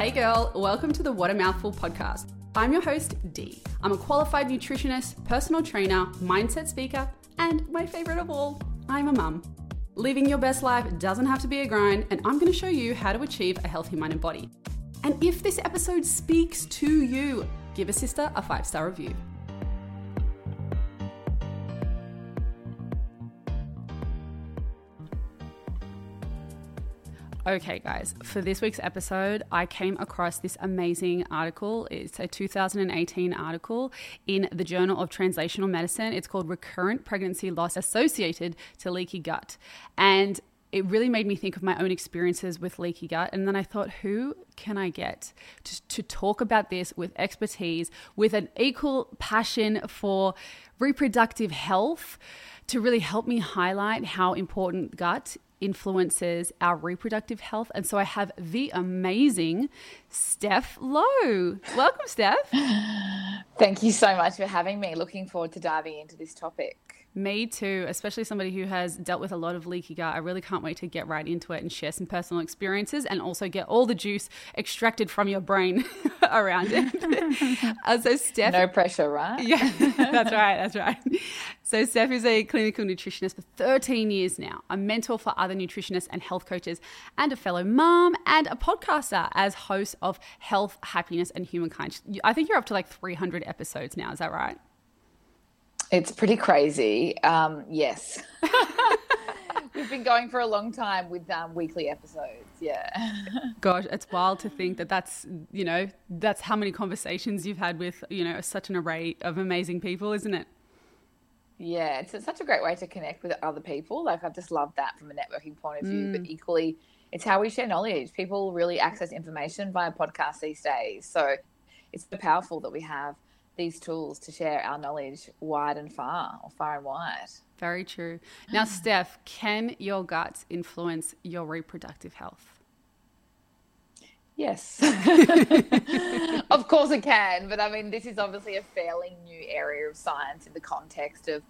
Hey girl, welcome to the What a Mouthful podcast. I'm your host, Dee. I'm a qualified nutritionist, personal trainer, mindset speaker, and my favorite of all, I'm a mum. Living your best life doesn't have to be a grind, and I'm going to show you how to achieve a healthy mind and body. And if this episode speaks to you, give a sister a five star review. Okay, guys, for this week's episode, I came across this amazing article. It's a 2018 article in the Journal of Translational Medicine. It's called Recurrent Pregnancy Loss Associated to Leaky Gut. And it really made me think of my own experiences with leaky gut. And then I thought, who can I get to, to talk about this with expertise, with an equal passion for reproductive health, to really help me highlight how important gut influences our reproductive health. And so I have the amazing Steph Lowe. Welcome, Steph. Thank you so much for having me. Looking forward to diving into this topic. Me too, especially somebody who has dealt with a lot of leaky gut. I really can't wait to get right into it and share some personal experiences and also get all the juice extracted from your brain around it. uh, so, Steph. No pressure, right? Yeah, that's right. That's right. So, Steph is a clinical nutritionist for 13 years now, a mentor for other nutritionists and health coaches, and a fellow mom and a podcaster as host of Health, Happiness, and Humankind. I think you're up to like 300 episodes now. Is that right? It's pretty crazy. Um, yes. We've been going for a long time with um, weekly episodes. Yeah. Gosh, it's wild to think that that's, you know, that's how many conversations you've had with, you know, such an array of amazing people, isn't it? Yeah, it's, it's such a great way to connect with other people. Like, I've just loved that from a networking point of view, mm. but equally, it's how we share knowledge. People really access information via podcasts these days. So it's so powerful that we have these tools to share our knowledge wide and far, or far and wide. Very true. Now, Steph, can your guts influence your reproductive health? Yes. of course it can. But I mean, this is obviously a fairly new area of science in the context of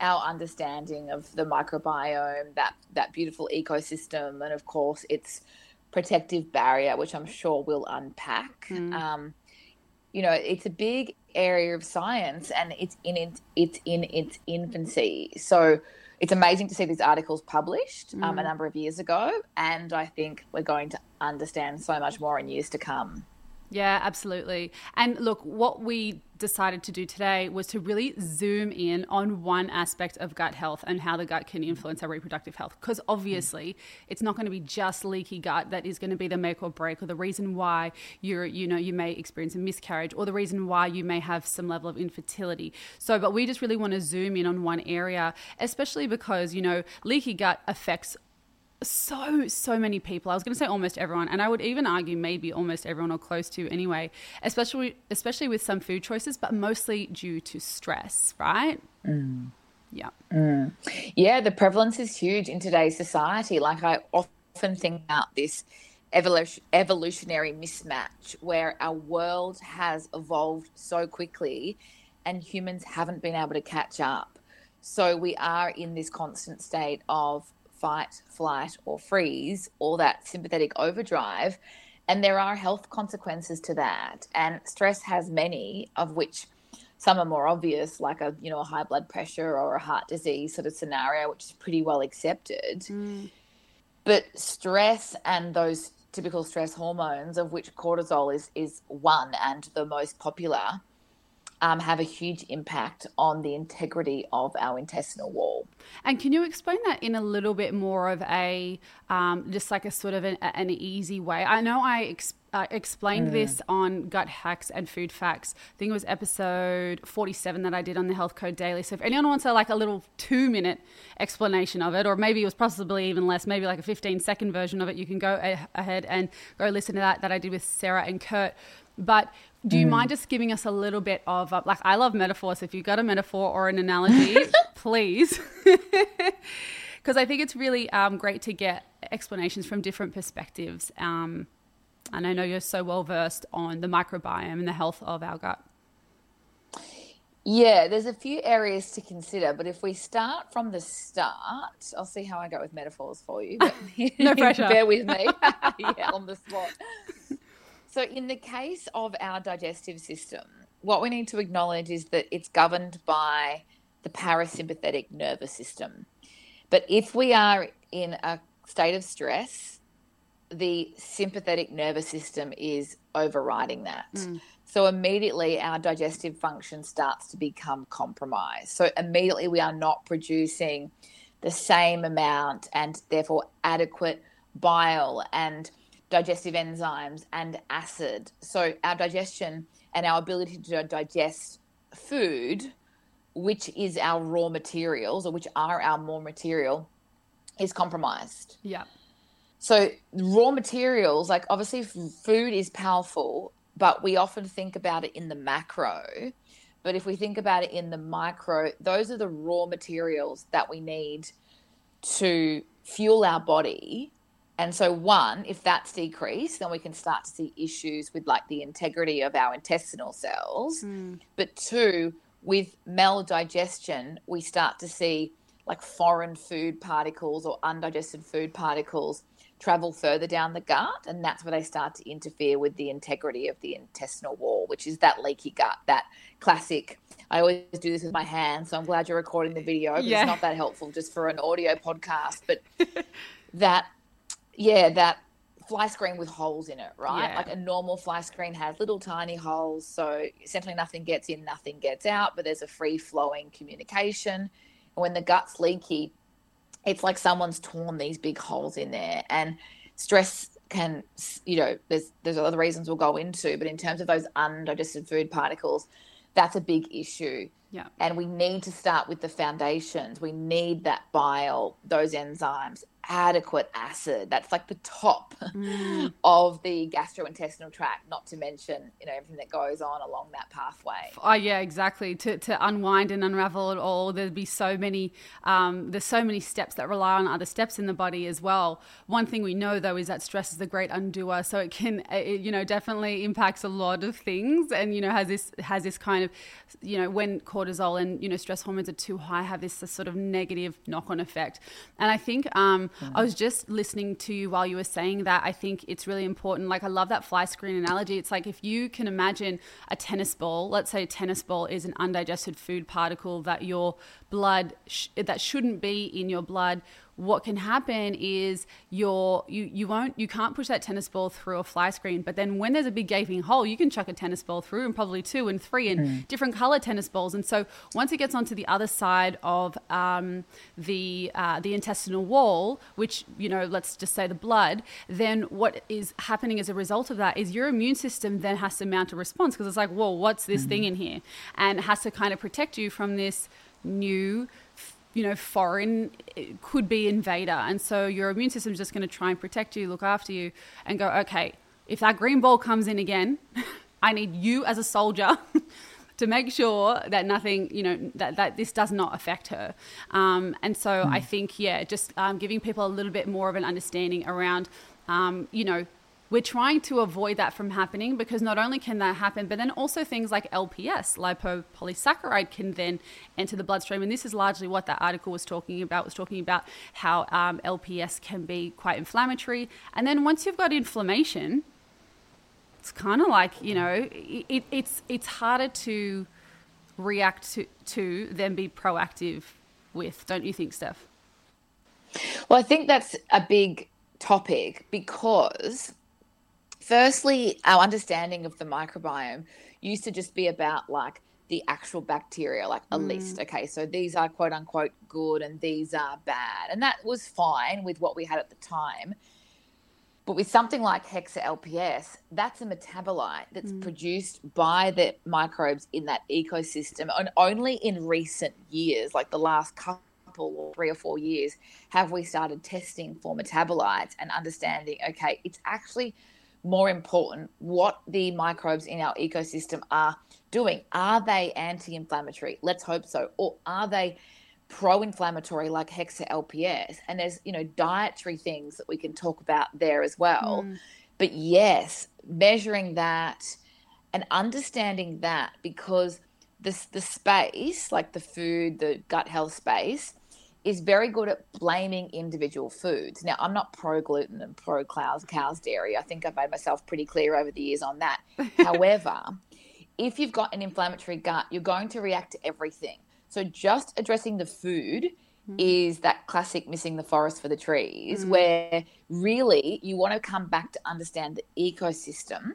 our understanding of the microbiome, that, that beautiful ecosystem, and of course its protective barrier, which I'm sure we'll unpack. Mm. Um, you know, it's a big area of science and it's in its, it's in its infancy. So it's amazing to see these articles published um, mm. a number of years ago, and I think we're going to understand so much more in years to come. Yeah, absolutely. And look, what we decided to do today was to really zoom in on one aspect of gut health and how the gut can influence our reproductive health. Because obviously, it's not going to be just leaky gut that is going to be the make or break, or the reason why you're, you know, you may experience a miscarriage, or the reason why you may have some level of infertility. So, but we just really want to zoom in on one area, especially because you know, leaky gut affects so so many people. I was going to say almost everyone and i would even argue maybe almost everyone or close to anyway especially especially with some food choices but mostly due to stress right? Mm. yeah. Mm. yeah the prevalence is huge in today's society. Like i often think about this evolution, evolutionary mismatch where our world has evolved so quickly and humans haven't been able to catch up. So we are in this constant state of fight, flight, or freeze, all that sympathetic overdrive. And there are health consequences to that. And stress has many, of which some are more obvious, like a you know a high blood pressure or a heart disease sort of scenario, which is pretty well accepted. Mm. But stress and those typical stress hormones, of which cortisol is is one and the most popular, um, have a huge impact on the integrity of our intestinal wall. And can you explain that in a little bit more of a, um, just like a sort of an, an easy way? I know I ex- uh, explained mm. this on Gut Hacks and Food Facts. I think it was episode 47 that I did on the Health Code Daily. So if anyone wants a, like a little two minute explanation of it, or maybe it was possibly even less, maybe like a 15 second version of it, you can go a- ahead and go listen to that that I did with Sarah and Kurt. But do you mm. mind just giving us a little bit of uh, like I love metaphors. If you've got a metaphor or an analogy, please, because I think it's really um, great to get explanations from different perspectives. Um, and I know you're so well versed on the microbiome and the health of our gut. Yeah, there's a few areas to consider, but if we start from the start, I'll see how I go with metaphors for you. no pressure. Bear with me. yeah, on the spot. So, in the case of our digestive system, what we need to acknowledge is that it's governed by the parasympathetic nervous system. But if we are in a state of stress, the sympathetic nervous system is overriding that. Mm. So immediately our digestive function starts to become compromised. So immediately we are not producing the same amount and therefore adequate bile and digestive enzymes and acid. So our digestion and our ability to digest food, which is our raw materials or which are our raw material, is compromised. Yeah. So raw materials, like obviously food is powerful, but we often think about it in the macro. But if we think about it in the micro, those are the raw materials that we need to fuel our body. And so, one, if that's decreased, then we can start to see issues with like the integrity of our intestinal cells. Mm. But two, with maldigestion, we start to see like foreign food particles or undigested food particles travel further down the gut, and that's where they start to interfere with the integrity of the intestinal wall, which is that leaky gut, that classic. I always do this with my hands, so I'm glad you're recording the video. But yeah. It's not that helpful just for an audio podcast, but that, yeah, that fly screen with holes in it, right? Yeah. Like a normal fly screen has little tiny holes, so essentially nothing gets in, nothing gets out, but there's a free flowing communication. And when the gut's leaky, it's like someone's torn these big holes in there and stress can you know there's there's other reasons we'll go into but in terms of those undigested food particles that's a big issue yeah and we need to start with the foundations we need that bile those enzymes adequate acid. That's like the top mm. of the gastrointestinal tract, not to mention, you know, everything that goes on along that pathway. Oh yeah, exactly. To, to unwind and unravel it all, there'd be so many, um, there's so many steps that rely on other steps in the body as well. One thing we know though is that stress is the great undoer. So it can, it, you know, definitely impacts a lot of things and, you know, has this, has this kind of, you know, when cortisol and, you know, stress hormones are too high, have this, this sort of negative knock on effect. And I think, um, I was just listening to you while you were saying that. I think it's really important. Like, I love that fly screen analogy. It's like if you can imagine a tennis ball, let's say a tennis ball is an undigested food particle that your blood, sh- that shouldn't be in your blood what can happen is you're, you you won't you can't push that tennis ball through a fly screen. But then when there's a big gaping hole, you can chuck a tennis ball through, and probably two and three and mm. different color tennis balls. And so once it gets onto the other side of um, the uh, the intestinal wall, which you know, let's just say the blood, then what is happening as a result of that is your immune system then has to mount a response because it's like, whoa, what's this mm. thing in here, and has to kind of protect you from this new you know, foreign could be invader. And so your immune system is just going to try and protect you, look after you, and go, okay, if that green ball comes in again, I need you as a soldier. to make sure that nothing, you know, that, that this does not affect her. Um, and so mm. I think, yeah, just um, giving people a little bit more of an understanding around, um, you know, we're trying to avoid that from happening because not only can that happen, but then also things like LPS, lipopolysaccharide, can then enter the bloodstream. And this is largely what that article was talking about. Was talking about how um, LPS can be quite inflammatory, and then once you've got inflammation, it's kind of like you know, it, it's it's harder to react to, to than be proactive with. Don't you think, Steph? Well, I think that's a big topic because firstly, our understanding of the microbiome used to just be about like the actual bacteria, like a mm. list. Okay, so these are quote unquote good and these are bad. And that was fine with what we had at the time. But with something like Hexa LPS, that's a metabolite that's mm. produced by the microbes in that ecosystem. And only in recent years, like the last couple or three or four years, have we started testing for metabolites and understanding, okay, it's actually more important what the microbes in our ecosystem are doing. Are they anti inflammatory? Let's hope so. Or are they pro inflammatory like Hexa LPS? And there's, you know, dietary things that we can talk about there as well. Mm. But yes, measuring that and understanding that because this the space, like the food, the gut health space, is very good at blaming individual foods. Now, I'm not pro gluten and pro cows, cow's dairy. I think I've made myself pretty clear over the years on that. However, if you've got an inflammatory gut, you're going to react to everything. So, just addressing the food mm. is that classic missing the forest for the trees, mm. where really you want to come back to understand the ecosystem,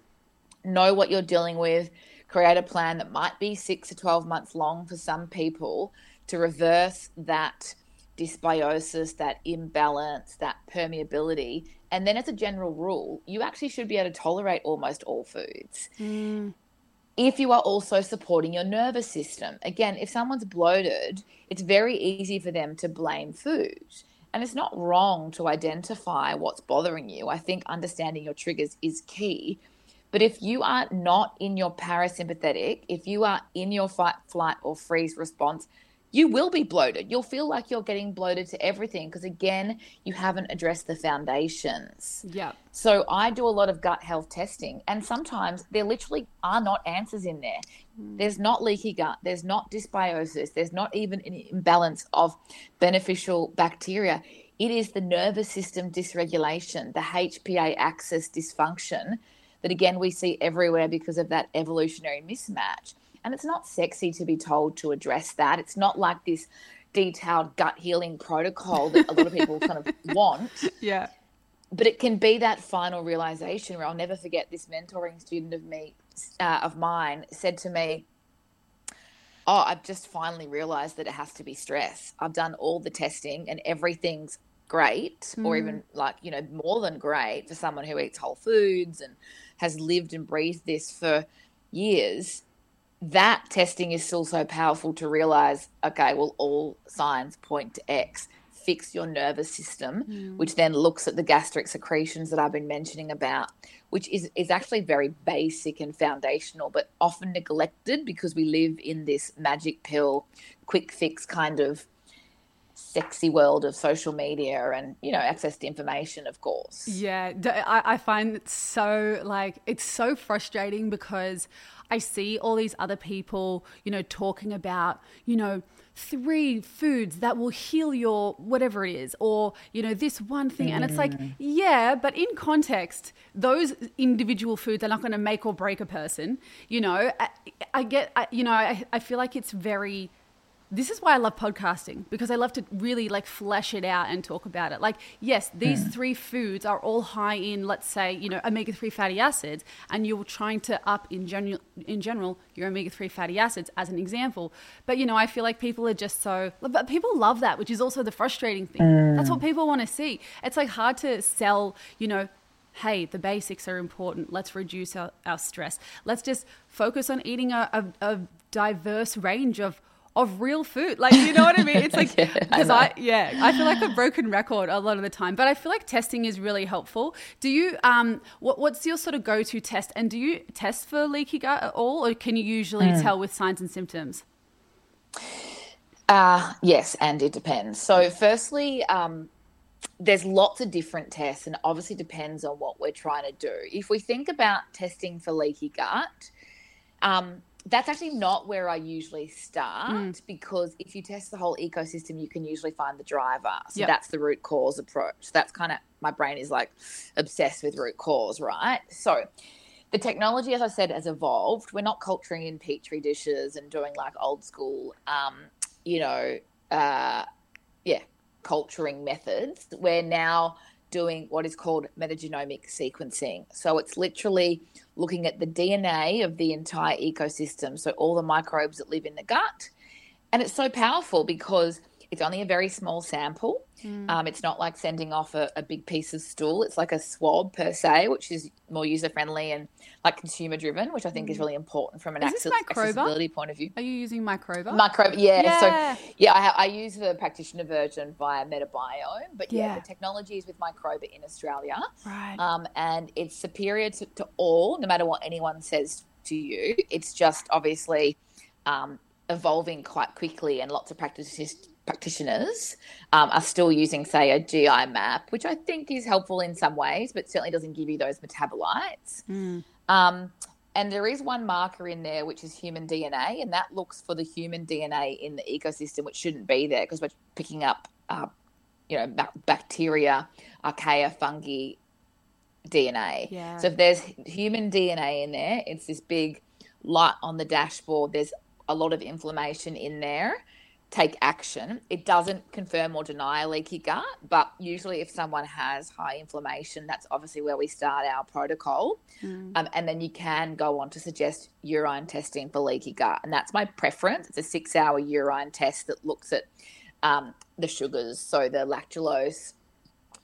know what you're dealing with, create a plan that might be six to 12 months long for some people to reverse that dysbiosis, that imbalance, that permeability. And then, as a general rule, you actually should be able to tolerate almost all foods. Mm. If you are also supporting your nervous system, again, if someone's bloated, it's very easy for them to blame food. And it's not wrong to identify what's bothering you. I think understanding your triggers is key. But if you are not in your parasympathetic, if you are in your fight, flight, or freeze response, you will be bloated. You'll feel like you're getting bloated to everything because, again, you haven't addressed the foundations. Yeah. So I do a lot of gut health testing, and sometimes there literally are not answers in there. Mm. There's not leaky gut, there's not dysbiosis, there's not even an imbalance of beneficial bacteria. It is the nervous system dysregulation, the HPA axis dysfunction that, again, we see everywhere because of that evolutionary mismatch. And it's not sexy to be told to address that. It's not like this detailed gut healing protocol that a lot of people kind of want. Yeah. But it can be that final realization where I'll never forget this mentoring student of me, uh, of mine, said to me, "Oh, I've just finally realized that it has to be stress. I've done all the testing and everything's great, mm. or even like you know more than great for someone who eats whole foods and has lived and breathed this for years that testing is still so powerful to realize okay, well, all signs point to X. Fix your nervous system, mm. which then looks at the gastric secretions that I've been mentioning about, which is, is actually very basic and foundational, but often neglected because we live in this magic pill, quick fix kind of sexy world of social media and you know access to information of course yeah I, I find it so like it's so frustrating because I see all these other people, you know, talking about, you know, three foods that will heal your whatever it is, or, you know, this one thing. And it's like, mm. yeah, but in context, those individual foods are not going to make or break a person. You know, I, I get, I, you know, I, I feel like it's very this is why I love podcasting because I love to really like flesh it out and talk about it. Like, yes, these mm. three foods are all high in, let's say, you know, omega three fatty acids, and you're trying to up in general, in general, your omega three fatty acids as an example. But you know, I feel like people are just so, but people love that, which is also the frustrating thing. Mm. That's what people want to see. It's like hard to sell, you know, hey, the basics are important. Let's reduce our, our stress. Let's just focus on eating a, a, a diverse range of of real food. Like, you know what I mean? It's like, because yeah, I, I, yeah, I feel like a broken record a lot of the time, but I feel like testing is really helpful. Do you, um, what, what's your sort of go to test? And do you test for leaky gut at all, or can you usually mm. tell with signs and symptoms? Uh, yes, and it depends. So, firstly, um, there's lots of different tests, and obviously depends on what we're trying to do. If we think about testing for leaky gut, um, that's actually not where I usually start mm. because if you test the whole ecosystem, you can usually find the driver. So yep. that's the root cause approach. That's kind of my brain is like obsessed with root cause, right? So the technology, as I said, has evolved. We're not culturing in petri dishes and doing like old school, um, you know, uh, yeah, culturing methods. We're now doing what is called metagenomic sequencing. So it's literally looking at the DNA of the entire ecosystem, so all the microbes that live in the gut. And it's so powerful because it's only a very small sample. Mm. Um, it's not like sending off a, a, big piece of stool. It's like a swab per se, which is more user friendly and like consumer driven, which I think mm. is really important from an access- accessibility point of view. Are you using Microba? Microba, yeah. yeah. So yeah, I, I, use the practitioner version via MetaBiome, but yeah, yeah, the technology is with Microba in Australia, right? Um, and it's superior to, to all, no matter what anyone says to you. It's just obviously um, evolving quite quickly, and lots of practitioners practitioners um, are still using, say, a GI map, which I think is helpful in some ways, but certainly doesn't give you those metabolites. Mm. Um, and there is one marker in there, which is human DNA, and that looks for the human DNA in the ecosystem, which shouldn't be there because we're picking up uh, you know, bacteria, archaea, fungi, DNA. Yeah. So if there's human DNA in there, it's this big light on the dashboard. There's a lot of inflammation in there. Take action. It doesn't confirm or deny a leaky gut, but usually, if someone has high inflammation, that's obviously where we start our protocol. Mm. Um, and then you can go on to suggest urine testing for leaky gut. And that's my preference. It's a six hour urine test that looks at um, the sugars, so the lactulose,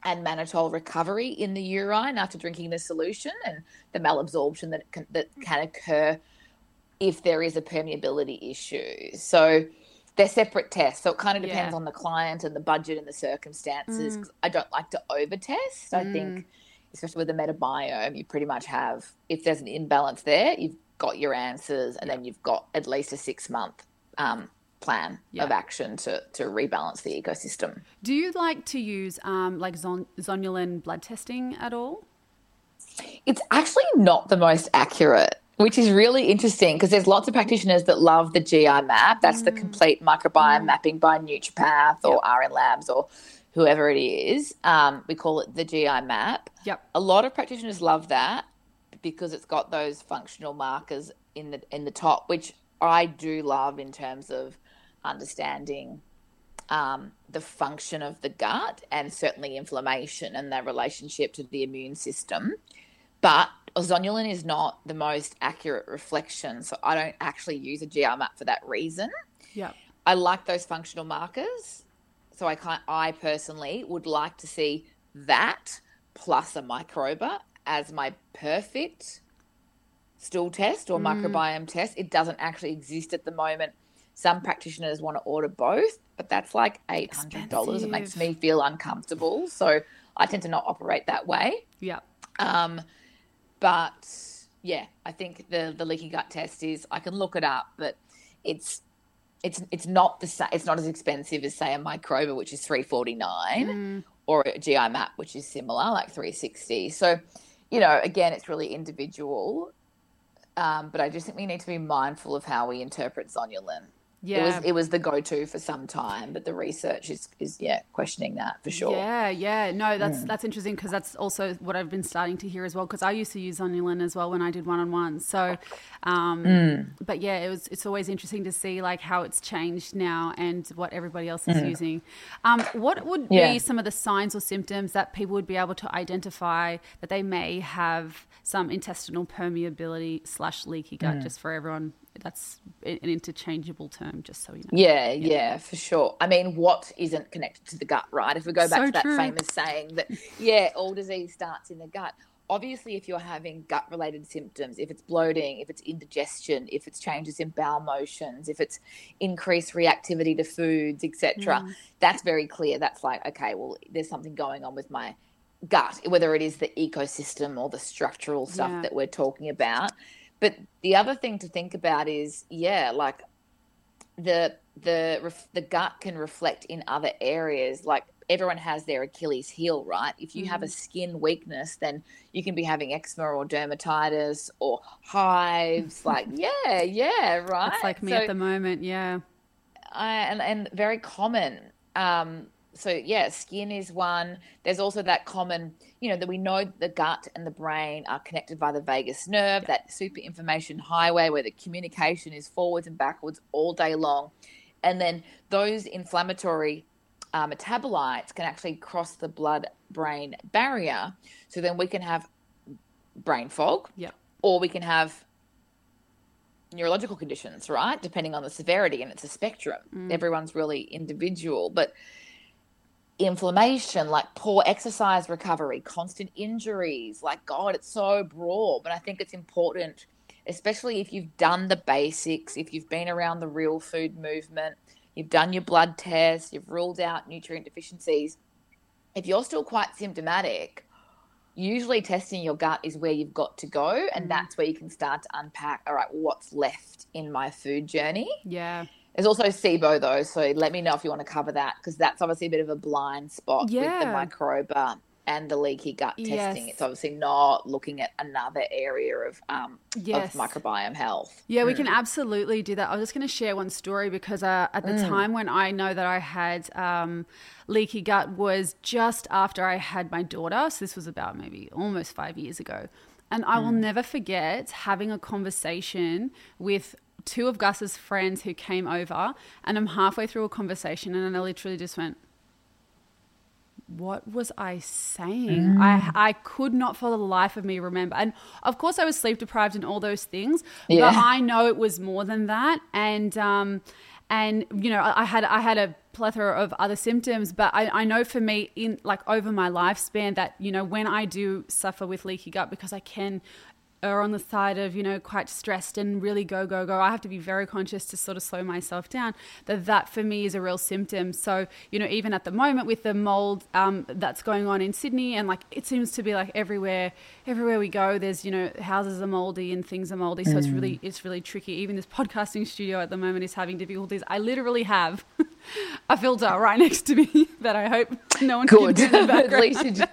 and mannitol recovery in the urine after drinking the solution and the malabsorption that can, that can occur if there is a permeability issue. So they're separate tests. So it kind of depends yeah. on the client and the budget and the circumstances. Mm. I don't like to over test. Mm. I think, mm. especially with the metabiome, you pretty much have, if there's an imbalance there, you've got your answers and yeah. then you've got at least a six month um, plan yeah. of action to, to rebalance the ecosystem. Do you like to use um, like zon- zonulin blood testing at all? It's actually not the most accurate, which is really interesting because there's lots of practitioners that love the GI map. That's mm. the complete microbiome mm. mapping by Nutripath or yep. RN Labs or whoever it is. Um, we call it the GI map. Yep. A lot of practitioners love that because it's got those functional markers in the in the top, which I do love in terms of understanding um, the function of the gut and certainly inflammation and their relationship to the immune system. But zonulin is not the most accurate reflection, so I don't actually use a GI map for that reason. Yeah, I like those functional markers, so I can't. I personally would like to see that plus a microba as my perfect stool test or mm. microbiome test. It doesn't actually exist at the moment some practitioners want to order both, but that's like eight hundred dollars. It makes me feel uncomfortable, so I tend to not operate that way. Yeah. Um, but yeah, I think the the leaky gut test is I can look it up, but it's it's it's not the same. It's not as expensive as say a microba, which is three forty nine, mm. or a GI map, which is similar, like three sixty. So, you know, again, it's really individual. Um, but I just think we need to be mindful of how we interpret zonulin. Yeah. It was it was the go to for some time, but the research is is yeah, questioning that for sure. Yeah, yeah. No, that's mm. that's interesting because that's also what I've been starting to hear as well because I used to use zonulin as well when I did one on one. So um mm. but yeah, it was it's always interesting to see like how it's changed now and what everybody else is mm. using. Um what would yeah. be some of the signs or symptoms that people would be able to identify that they may have some intestinal permeability slash leaky gut mm. just for everyone that's an interchangeable term, just so you know. Yeah, yeah, yeah, for sure. I mean, what isn't connected to the gut, right? If we go back so to that famous saying that, yeah, all disease starts in the gut. Obviously, if you're having gut related symptoms, if it's bloating, if it's indigestion, if it's changes in bowel motions, if it's increased reactivity to foods, etc., mm. that's very clear. That's like, okay, well, there's something going on with my gut, whether it is the ecosystem or the structural stuff yeah. that we're talking about. But the other thing to think about is, yeah, like the the the gut can reflect in other areas. Like everyone has their Achilles heel, right? If you mm. have a mm-hmm. skin weakness, then you can be having eczema or dermatitis or hives. like, yeah, yeah, right. It's like me so, at the moment, yeah. I, and and very common. Um, so yeah, skin is one. There's also that common, you know, that we know the gut and the brain are connected by the vagus nerve, that super information highway where the communication is forwards and backwards all day long. And then those inflammatory uh, metabolites can actually cross the blood brain barrier. So then we can have brain fog. Yeah. Or we can have neurological conditions, right? Depending on the severity, and it's a spectrum. Mm. Everyone's really individual. But inflammation, like poor exercise recovery, constant injuries. Like, God, it's so broad. But I think it's important, especially if you've done the basics, if you've been around the real food movement, you've done your blood tests, you've ruled out nutrient deficiencies. If you're still quite symptomatic, usually testing your gut is where you've got to go. And mm. that's where you can start to unpack all right, what's left in my food journey. Yeah. There's also SIBO though, so let me know if you want to cover that because that's obviously a bit of a blind spot yeah. with the microba and the leaky gut testing. Yes. It's obviously not looking at another area of um, Yes. of microbiome health. Yeah, we can absolutely do that. I was just going to share one story because uh, at the time when I know that I had um, leaky gut was just after I had my daughter. So this was about maybe almost five years ago. And I will never forget having a conversation with two of Gus's friends who came over. And I'm halfway through a conversation and I literally just went, what was I saying? I I could not for the life of me remember. And of course I was sleep deprived and all those things, Yeah. but I know it was more than that. And um and you know, I I had I had a plethora of other symptoms, but I, I know for me in like over my lifespan that, you know, when I do suffer with leaky gut because I can are on the side of you know quite stressed and really go go go. I have to be very conscious to sort of slow myself down that that for me is a real symptom. So you know even at the moment with the mold um, that's going on in sydney and like it seems to be like everywhere everywhere we go there's you know houses are moldy and things are moldy so it's really mm. it's really tricky even this podcasting studio at the moment is having difficulties i literally have a filter right next to me that i hope no one Good. can in the background.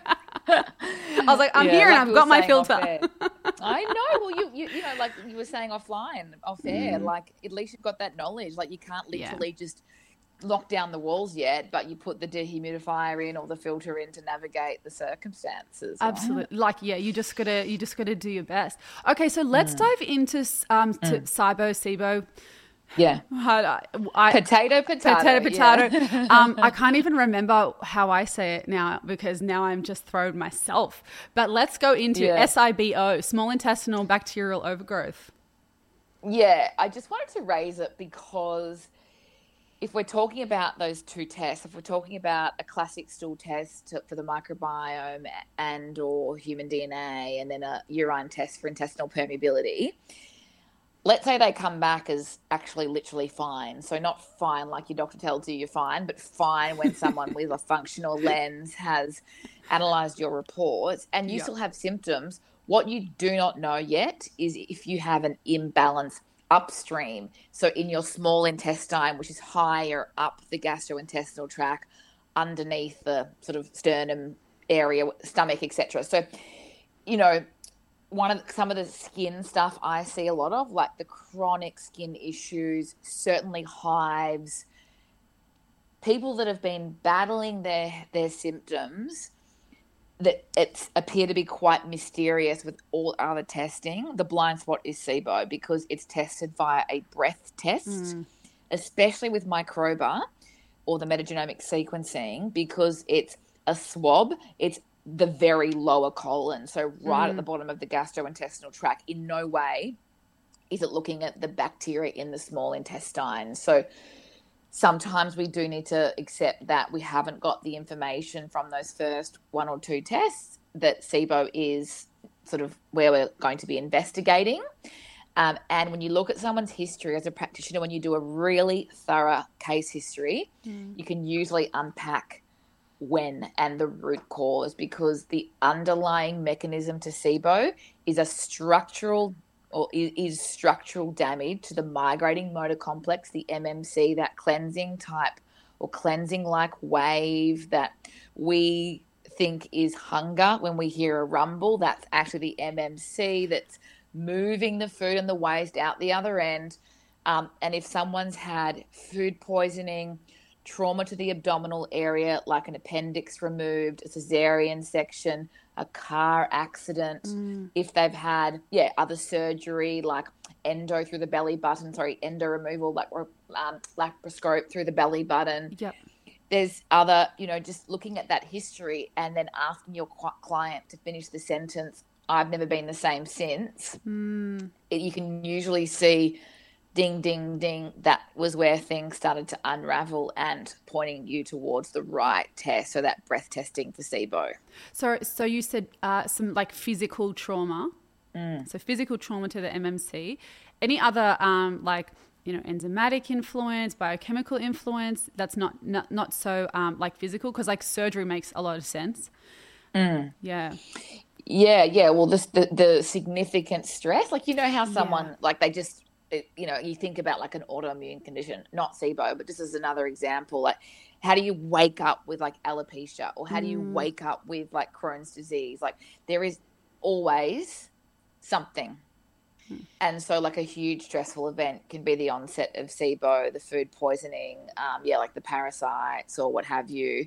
i was like i'm Yeah, here and i've got my filter. I know. Well, you, you you know, like you were saying offline, off air, mm. like at least you've got that knowledge. Like you can't Yeah. literally just lock down the walls yet, but you put the dehumidifier in or the filter in to navigate the circumstances. right? Absolutely. Like, yeah, you just gotta you just gotta do your best. Okay, so let's dive into um to SIBO, SIBO. Yeah. I, I Potato, potato. potato, yeah. um, I can't even remember how I say it now because now I'm just thrown myself. But let's go into Yeah. SIBO, small intestinal bacterial overgrowth. Yeah, I just wanted to raise it because if we're talking about those two tests, if we're talking about a classic stool test for the microbiome and or human DNA and then a urine test for intestinal permeability, let's say they come back as actually literally fine. So not fine like your doctor tells you you're fine, but fine when someone with a functional lens has analyzed your reports and you still have symptoms. What you do not know yet is if you have an imbalance upstream. So in your small intestine, which is higher up the gastrointestinal tract, underneath the sort of sternum area, stomach, etc. So, you know, one of the, some of the skin stuff I see a lot of, like the chronic skin issues, certainly hives, people that have been battling their their symptoms that it's appear to be quite mysterious with all other testing. The blind spot is SIBO because it's tested via a breath test, hmm. especially with microba or the metagenomic sequencing because it's a swab. It's the very lower colon, so right at the hmm. bottom of the gastrointestinal tract. In no way is it looking at the bacteria in the small intestine. So sometimes we do need to accept that we haven't got the information from those first one or two tests that SIBO is sort of where we're going to be investigating. Um, and when you look at someone's history as a practitioner, when you do a really thorough case history, you can usually unpack when and the root cause because the underlying mechanism to SIBO is a structural or i- is structural damage to the migrating motor complex, the MMC, that cleansing type or cleansing like wave that we think is hunger when we hear a rumble. That's actually the MMC that's moving the food and the waste out the other end. Um, and if someone's had food poisoning, trauma to the abdominal area, like an appendix removed, a cesarean section, a car accident, if they've had, yeah, other surgery like endo through the belly button, sorry, endo removal, like um, laparoscope through the belly button. Yep. There's other, you know, just looking at that history and then asking your client to finish the sentence, I've never been the same since. It, you can usually see ding, ding, ding. That was where things started to unravel and pointing you towards the right test. So that breath testing for SIBO. So, so you said uh, some like physical trauma. So physical trauma to the MMC. Any other um, like you know enzymatic influence, biochemical influence? That's not not not so um, like physical because like surgery makes a lot of sense. Yeah. Yeah, yeah. Well, this, the the significant stress, like you know how someone like they just, it- you know, you think about like an autoimmune condition, not SIBO, but just as another example, like how do you wake up with like alopecia or how do you Mm. wake up with like Crohn's disease? Like there is always something. Hmm. And so, like a huge stressful event can be the onset of SIBO, the food poisoning, um, yeah, like the parasites or what have you.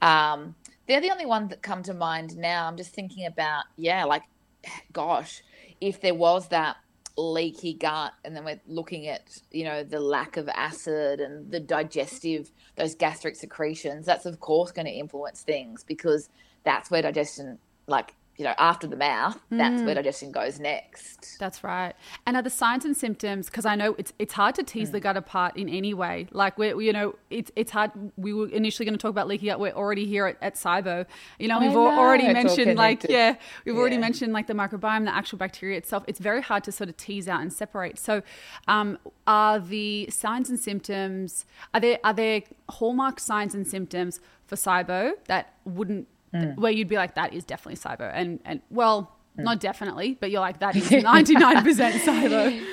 Um, they're the only ones that come to mind now. I'm just thinking about, yeah, like, gosh, if there was that leaky gut, and then we're looking at, you know, the lack of acid and the digestive, those gastric secretions, that's of course going to influence things because that's where digestion, like, you know, after the mouth, that's where digestion goes next. That's right. And are the signs and symptoms? Because I know it's it's hard to Hmm. tease the gut apart in any way. Like we're you know it's it's hard. We were initially going to talk about leaky gut. We're already here at, at SIBO. You know I we've know, already it's mentioned like yeah we've already mentioned like the microbiome, the actual bacteria itself. It's very hard to sort of tease out and separate. So, um, are the signs and symptoms? Are there are there hallmark signs and symptoms for SIBO that wouldn't Hmm. where you'd be like that is definitely SIBO. and and well. Not definitely, but you're like that is ninety nine percent SIBO.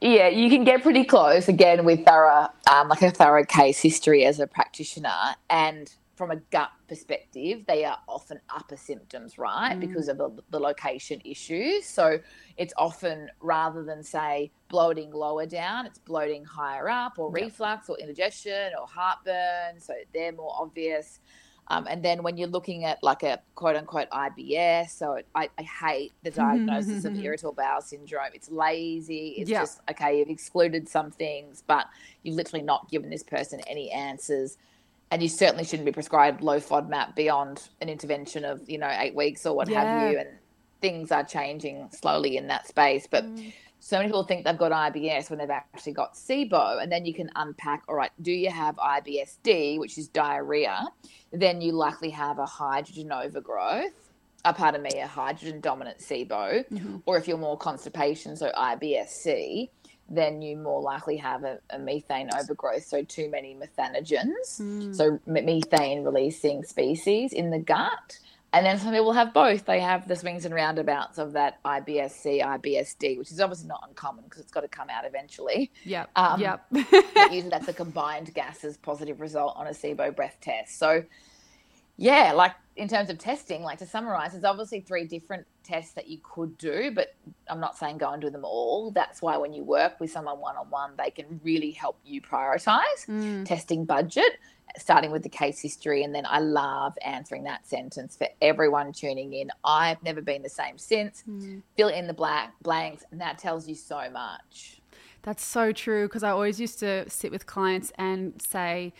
Yeah, you can get pretty close again with thorough, um, like a thorough case history as a practitioner. And from a gut perspective, they are often upper symptoms, right? Because of the, the location issues. So it's often rather than say bloating lower down, it's bloating higher up, or Yep. reflux, or indigestion, or heartburn. So they're more obvious. Um, and then when you're looking at like a quote unquote IBS, so it, I, I hate the diagnosis of irritable bowel syndrome. It's lazy. It's Yeah. just, okay, you've excluded some things, but you've literally not given this person any answers. And you certainly shouldn't be prescribed low FODMAP beyond an intervention of, you know, eight weeks or what Yeah. have you. And things are changing slowly in that space. But so many people think they've got IBS when they've actually got SIBO, and then you can unpack. All right, do you have IBSD, which is diarrhea? Then you likely have a hydrogen overgrowth. A part of me, a hydrogen dominant SIBO, mm-hmm. or if you're more constipation, so IBSC, then you more likely have a, a methane overgrowth, so too many methanogens, hmm. so methane releasing species in the gut. And then some people have both. They have the swings and roundabouts of that IBSC, IBSD, which is obviously not uncommon because it's got to come out eventually. Yeah. Um, yep. Usually that's a combined gases positive result on a SIBO breath test. So, yeah, like in terms of testing, like to summarize, there's obviously three different tests that you could do, but I'm not saying go and do them all. That's why when you work with someone one on one, they can really help you prioritize Mm. testing budget, starting with the case history. And then I love answering that sentence for everyone tuning in. I've never been the same since. Mm. Fill in the black blanks, and that tells you so much. That's so true because I always used to sit with clients and say,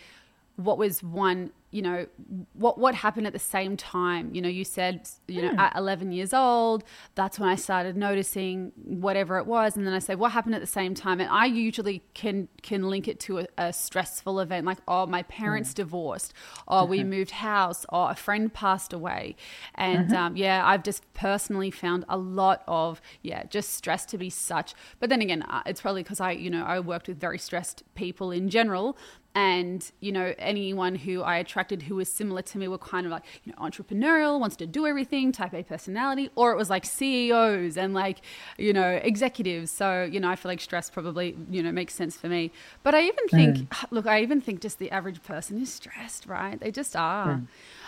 what was one, you know, what what happened at the same time? You know, you said, you know, at 11 years old, that's when I started noticing whatever it was, and then I say, what happened at the same time? And I usually can can link it to a, a stressful event, like, oh, my parents divorced, or we moved house, or a friend passed away, and um, yeah, I've just personally found a lot of yeah, just stress to be such. But then again, uh, it's probably because I, you know, I worked with very stressed people in general and you know anyone who i attracted who was similar to me were kind of like you know entrepreneurial wants to do everything type a personality or it was like ceos and like you know executives. So you know i feel like stress probably you know makes sense for me. But i even think look i even think just the average person is stressed right? They just are.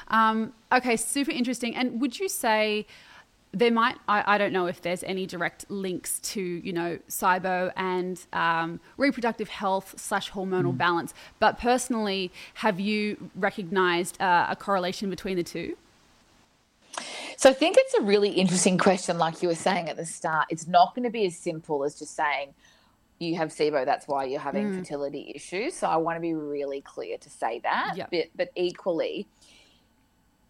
Um, okay super interesting. And would you say there might I, I don't know if there's any direct links to you know SIBO and um, reproductive health slash hormonal balance but personally have you recognized uh, a correlation between the two So I think it's a really interesting question, like you were saying at the start. It's not going to be as simple as just saying you have SIBO, that's why you're having fertility issues. So I want to be really clear to say that. Yep. But, but equally,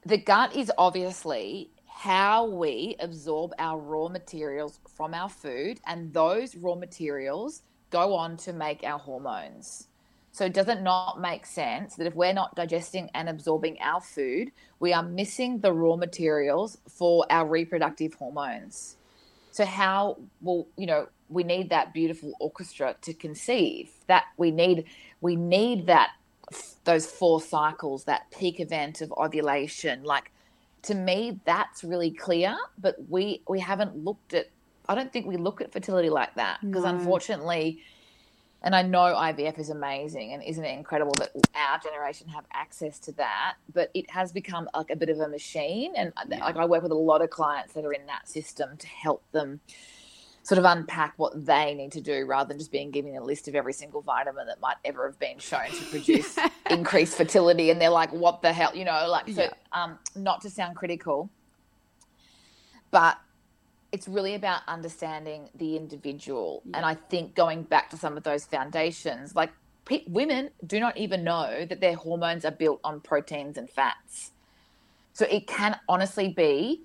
the gut is obviously how we absorb our raw materials from our food, and those raw materials go on to make our hormones. So does it not make sense that if we're not digesting and absorbing our food, we are missing the raw materials for our reproductive hormones? So how well, you know, we need that beautiful orchestra to conceive. That we need we need that those four cycles, that peak event of ovulation. Like to me, that's really clear, but we we haven't looked at I don't think we look at fertility like that because No. unfortunately and I know IVF is amazing, and isn't it incredible that our generation have access to that? But it has become like a bit of a machine, and yeah. like I work with a lot of clients that are in that system to help them sort of unpack what they need to do rather than just being given a list of every single vitamin that might ever have been shown to produce increased fertility and they're like what the hell you know like so yeah. um not to sound critical but it's really about understanding the individual. Yeah. And I think going back to some of those foundations, like women do not even know that their hormones are built on proteins and fats. So it can honestly be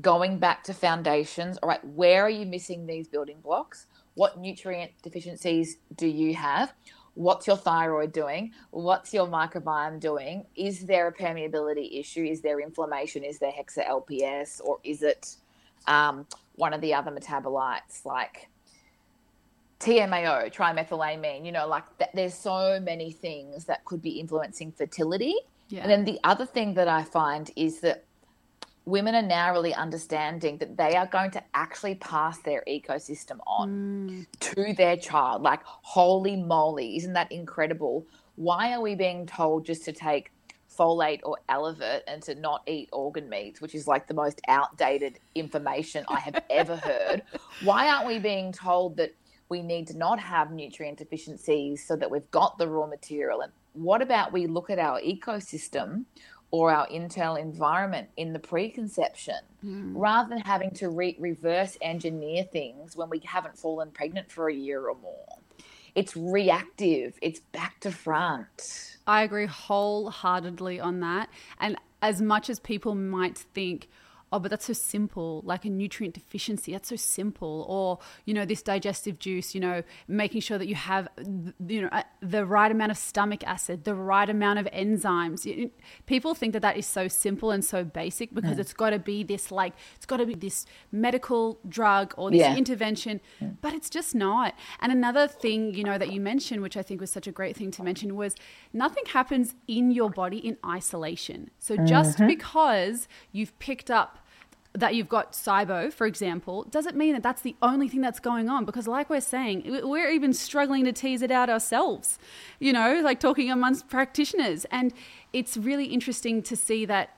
going back to foundations. All right, where are you missing these building blocks? What nutrient deficiencies do you have? What's your thyroid doing? What's your microbiome doing? Is there a permeability issue? Is there inflammation? Is there hexa LPS? Or is it um, one of the other metabolites like TMAO, trimethylamine, you know, like th- there's so many things that could be influencing fertility. Yeah. And then the other thing that I find is that women are now really understanding that they are going to actually pass their ecosystem on mm. to their child. Like, holy moly, isn't that incredible? Why are we being told just to take folate or Elevit and to not eat organ meats, which is like the most outdated information I have ever heard. Why aren't we being told that we need to not have nutrient deficiencies so that we've got the raw material? And what about we look at our ecosystem or our internal environment in the preconception mm. rather than having to re- reverse engineer things when we haven't fallen pregnant for a year or more? It's reactive, it's back to front. I agree wholeheartedly on that. And as much as people might think, oh, but that's so simple, like a nutrient deficiency, that's so simple. Or, you know, this digestive juice, you know, making sure that you have, you know, uh, the right amount of stomach acid, the right amount of enzymes. People think that that is so simple and so basic because it's got to be this, like, it's got to be this medical drug or this yeah. intervention, mm. but it's just not. And another thing, you know, that you mentioned, which I think was such a great thing to mention, was nothing happens in your body in isolation. So just mm-hmm. because you've picked up that you've got SIBO, for example, doesn't mean that that's the only thing that's going on. Because, like we're saying, we're even struggling to tease it out ourselves, you know, like talking amongst practitioners. And it's really interesting to see that,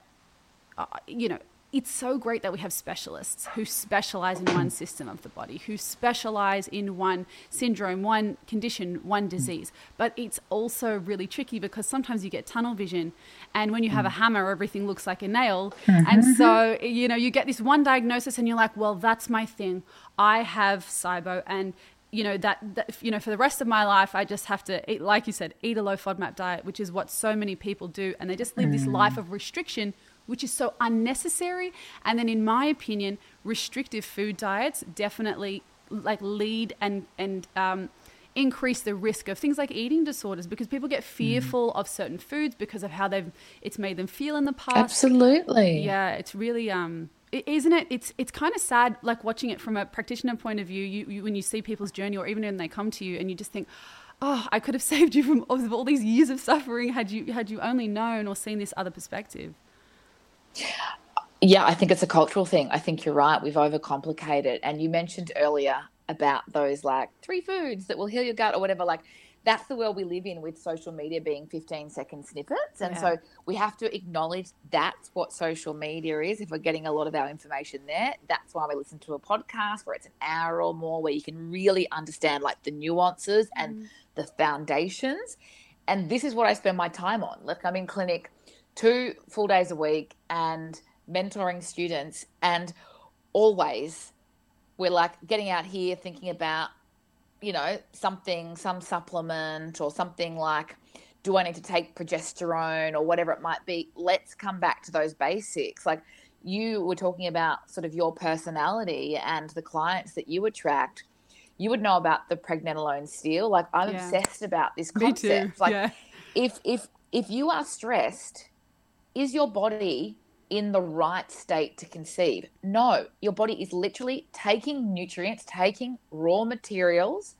uh, you know, it's so great that we have specialists who specialize in one system of the body, who specialize in one syndrome, one condition, one mm. disease. But it's also really tricky because sometimes you get tunnel vision, and when you have mm. a hammer, everything looks like a nail. Mm-hmm. And so, you know, you get this one diagnosis, and you're like, well, that's my thing. I have SIBO, and you know that, that, you know for the rest of my life i just have to eat like you said eat a low fodmap diet which is what so many people do and they just live this life mm. of restriction which is so unnecessary. And then, in my opinion, restrictive food diets definitely like lead and and um, increase the risk of things like eating disorders because people get fearful mm. of certain foods because of how they've it's made them feel in the past. Absolutely. Yeah, it's really um isn't it it's it's kind of sad like watching it from a practitioner point of view you, you, when you see people's journey or even when they come to you and you just think oh i could have saved you from all these years of suffering had you had you only known or seen this other perspective yeah, I think it's a cultural thing. I think you're right. We've overcomplicated. And you mentioned earlier about those like three foods that will heal your gut or whatever. Like that's the world we live in with social media being 15 second snippets. And yeah. so we have to acknowledge that's what social media is. If we're getting a lot of our information there, that's why we listen to a podcast where it's an hour or more where you can really understand like the nuances and mm. the foundations. And this is what I spend my time on. Like I'm in clinic two full days a week and mentoring students and always we're like getting out here thinking about you know something some supplement or something like do i need to take progesterone or whatever it might be? Let's come back to those basics. Like you were talking about sort of your personality and the clients that you attract. You would know about the pregnenolone steal. Like i'm yeah. obsessed about this concept. Like yeah. if if if you are stressed is your body in the right state to conceive? No, your body is literally taking nutrients, taking raw materials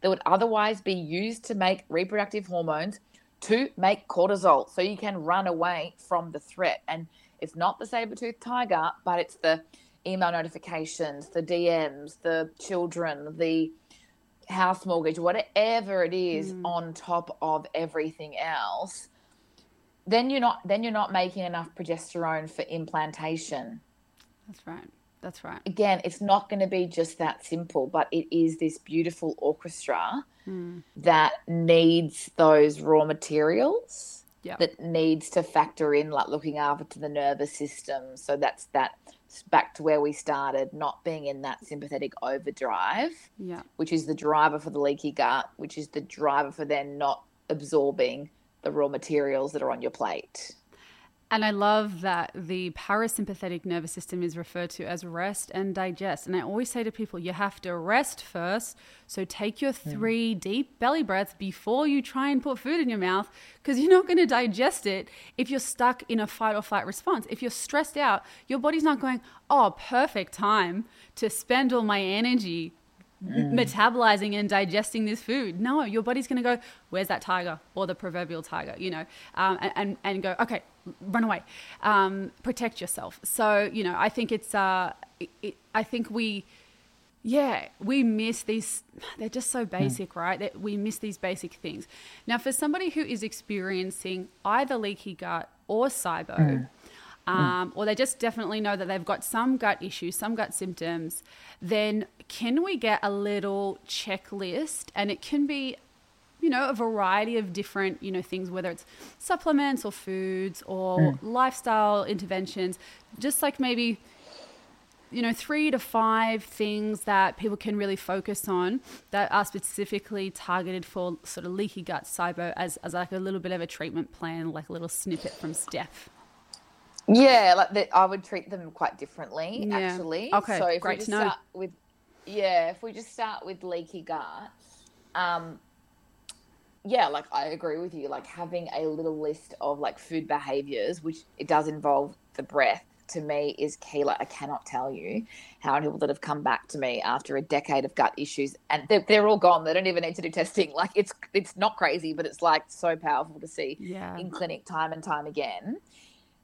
that would otherwise be used to make reproductive hormones to make cortisol so you can run away from the threat. And it's not the saber-toothed tiger, but it's the email notifications, the DMs, the children, the house mortgage, whatever it is, mm. on top of everything else, then you're not then you're not making enough progesterone for implantation. That's right. That's right. Again, it's not going to be just that simple, but it is this beautiful orchestra mm. that needs those raw materials. Yep. That needs to factor in like looking after the nervous system. So that's that back to where we started, not being in that sympathetic overdrive, yeah. which is the driver for the leaky gut, which is the driver for then not absorbing the raw materials that are on your plate. And I love that the parasympathetic nervous system is referred to as rest and digest. And I always say to people, you have to rest first. So take your three mm. deep belly breaths before you try and put food in your mouth because you're not going to digest it if you're stuck in a fight or flight response. If you're stressed out, your body's not going, oh, perfect time to spend all my energy mm. metabolizing and digesting this food. No, your body's going to go, where's that tiger or the proverbial tiger, you know, um, and, and, and, go, okay, run away, um, protect yourself. So, you know, I think it's, uh, it, it, I think we, yeah, we miss these. They're just so basic, mm. right? That we miss these basic things. Now, for somebody who is experiencing either leaky gut or SIBO, mm. Um, mm. or they just definitely know that they've got some gut issues, some gut symptoms, then can we get a little checklist? And it can be, you know, a variety of different, you know, things, whether it's supplements or foods or mm. lifestyle interventions, just like maybe you know, three to five things that people can really focus on that are specifically targeted for sort of leaky gut SIBO as, as like a little bit of a treatment plan, like a little snippet from Steph. Yeah, like that, I would treat them quite differently, yeah. actually. Okay, so if great we just to know. start with, yeah, if we just start with leaky gut, um, yeah, like I agree with you. Like having a little list of like food behaviors, which it does involve the breath, to me is key. Like I cannot tell you how many people that have come back to me after a decade of gut issues, and they're, they're all gone. They don't even need to do testing. Like it's it's not crazy, but it's like so powerful to see yeah. in clinic time and time again.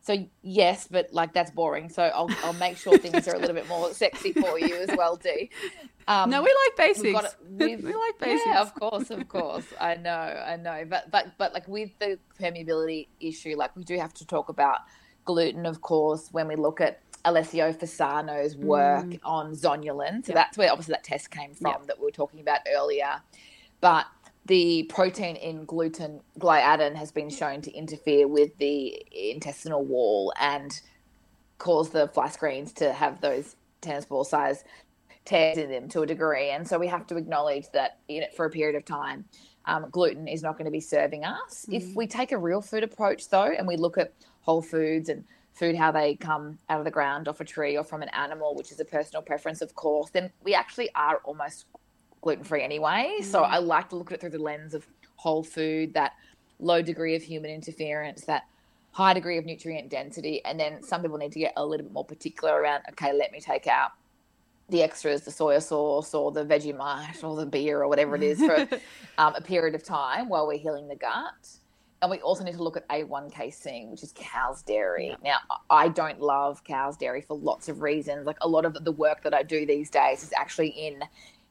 So yes, but like that's boring. So I'll I'll make sure things are a little bit more sexy for you as well, Dee. Um, no, we like basics. we like basics. Yeah, of course, of course. I know, I know. But but but like with the permeability issue, like we do have to talk about gluten, of course, when we look at Alessio Fasano's work mm. on zonulin. So yep. that's where obviously that test came from yep. that we were talking about earlier. But the protein in gluten gliadin has been shown to interfere with the intestinal wall and cause the fly screens to have those tennis ball size tears in them to a degree. And so we have to acknowledge that in it for a period of time, um, gluten is not going to be serving us. Mm. If we take a real food approach though, and we look at whole foods and food how they come out of the ground off a tree or from an animal, which is a personal preference, of course, then we actually are almost gluten free anyway. Mm. So I like to look at it through the lens of whole food, that low degree of human interference, that high degree of nutrient density. And then some people need to get a little bit more particular around, okay, let me take out the extras, the soy sauce or the Vegemite or the beer or whatever it is for um, a period of time while we're healing the gut. And we also need to look at A1 casein, which is cow's dairy. Yeah. Now, I don't love cow's dairy for lots of reasons. Like a lot of the work that I do these days is actually in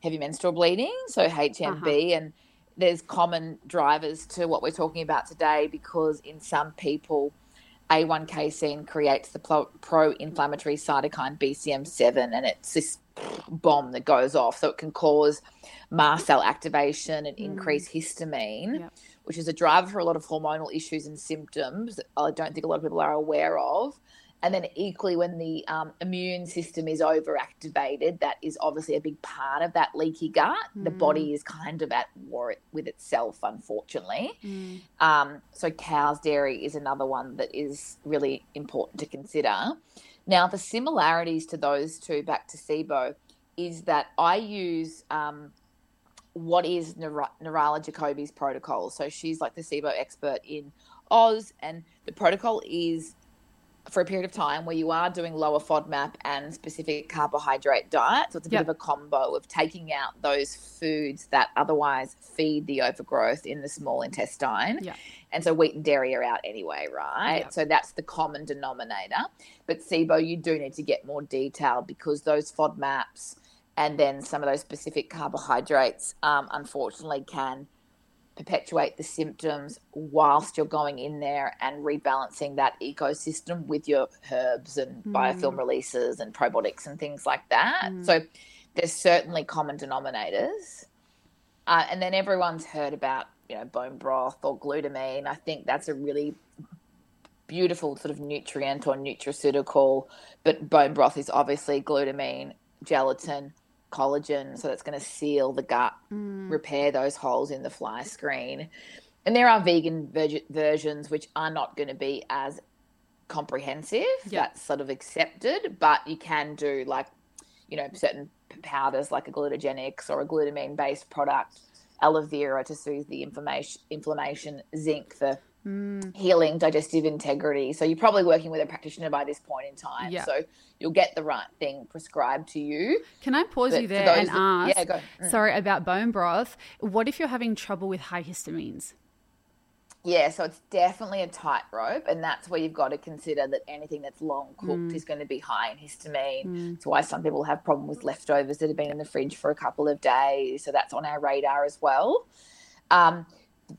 heavy menstrual bleeding, so HMB, uh-huh. and there's common drivers to what we're talking about today because in some people, A1 casein creates the pro inflammatory cytokine BCM7, and it's this bomb that goes off. So it can cause mast cell activation and mm. increase histamine, yep. which is a driver for a lot of hormonal issues and symptoms that I don't think a lot of people are aware of. And then equally, when the um, immune system is overactivated, that is obviously a big part of that leaky gut. Mm. The body is kind of at war with itself, unfortunately. Mm. Um, so cow's dairy is another one that is really important to consider. Now, the similarities to those two, back to SIBO, is that I use um, what is Nirala Jacobi's protocol. So she's like the SIBO expert in Oz, and the protocol is for a period of time where you are doing lower FODMAP and specific carbohydrate diet. So it's a yep. bit of a combo of taking out those foods that otherwise feed the overgrowth in the small intestine. Yeah. And so wheat and dairy are out anyway, right? Yep. So that's the common denominator. But SIBO, you do need to get more detail because those FODMAPs and then some of those specific carbohydrates, um, unfortunately, can perpetuate the symptoms whilst you're going in there and rebalancing that ecosystem with your herbs and mm. biofilm releases and probiotics and things like that. Mm. So there's certainly common denominators. Uh, and then everyone's heard about, you know, bone broth or glutamine. I think that's a really beautiful sort of nutrient or nutraceutical, but bone broth is obviously glutamine, gelatin, collagen, so that's going to seal the gut, mm. repair those holes in the fly screen. And there are vegan ver- versions which are not going to be as comprehensive. Yep. That's sort of accepted, but you can do like, you know, certain powders like a Gluta-Genix or a glutamine based product, aloe vera to soothe the inflammation, inflammation, zinc for mm. healing digestive integrity. So you're probably working with a practitioner by this point in time. Yeah. So you'll get the right thing prescribed to you. Can I pause but you there and that, ask? Yeah, go. Mm. Sorry about bone broth. What if you're having trouble with high histamines? Yeah, so it's definitely a tightrope, and that's where you've got to consider that anything that's long cooked mm. is going to be high in histamine. Mm. It's why some people have problem with leftovers that have been in the fridge for a couple of days. So that's on our radar as well. Um,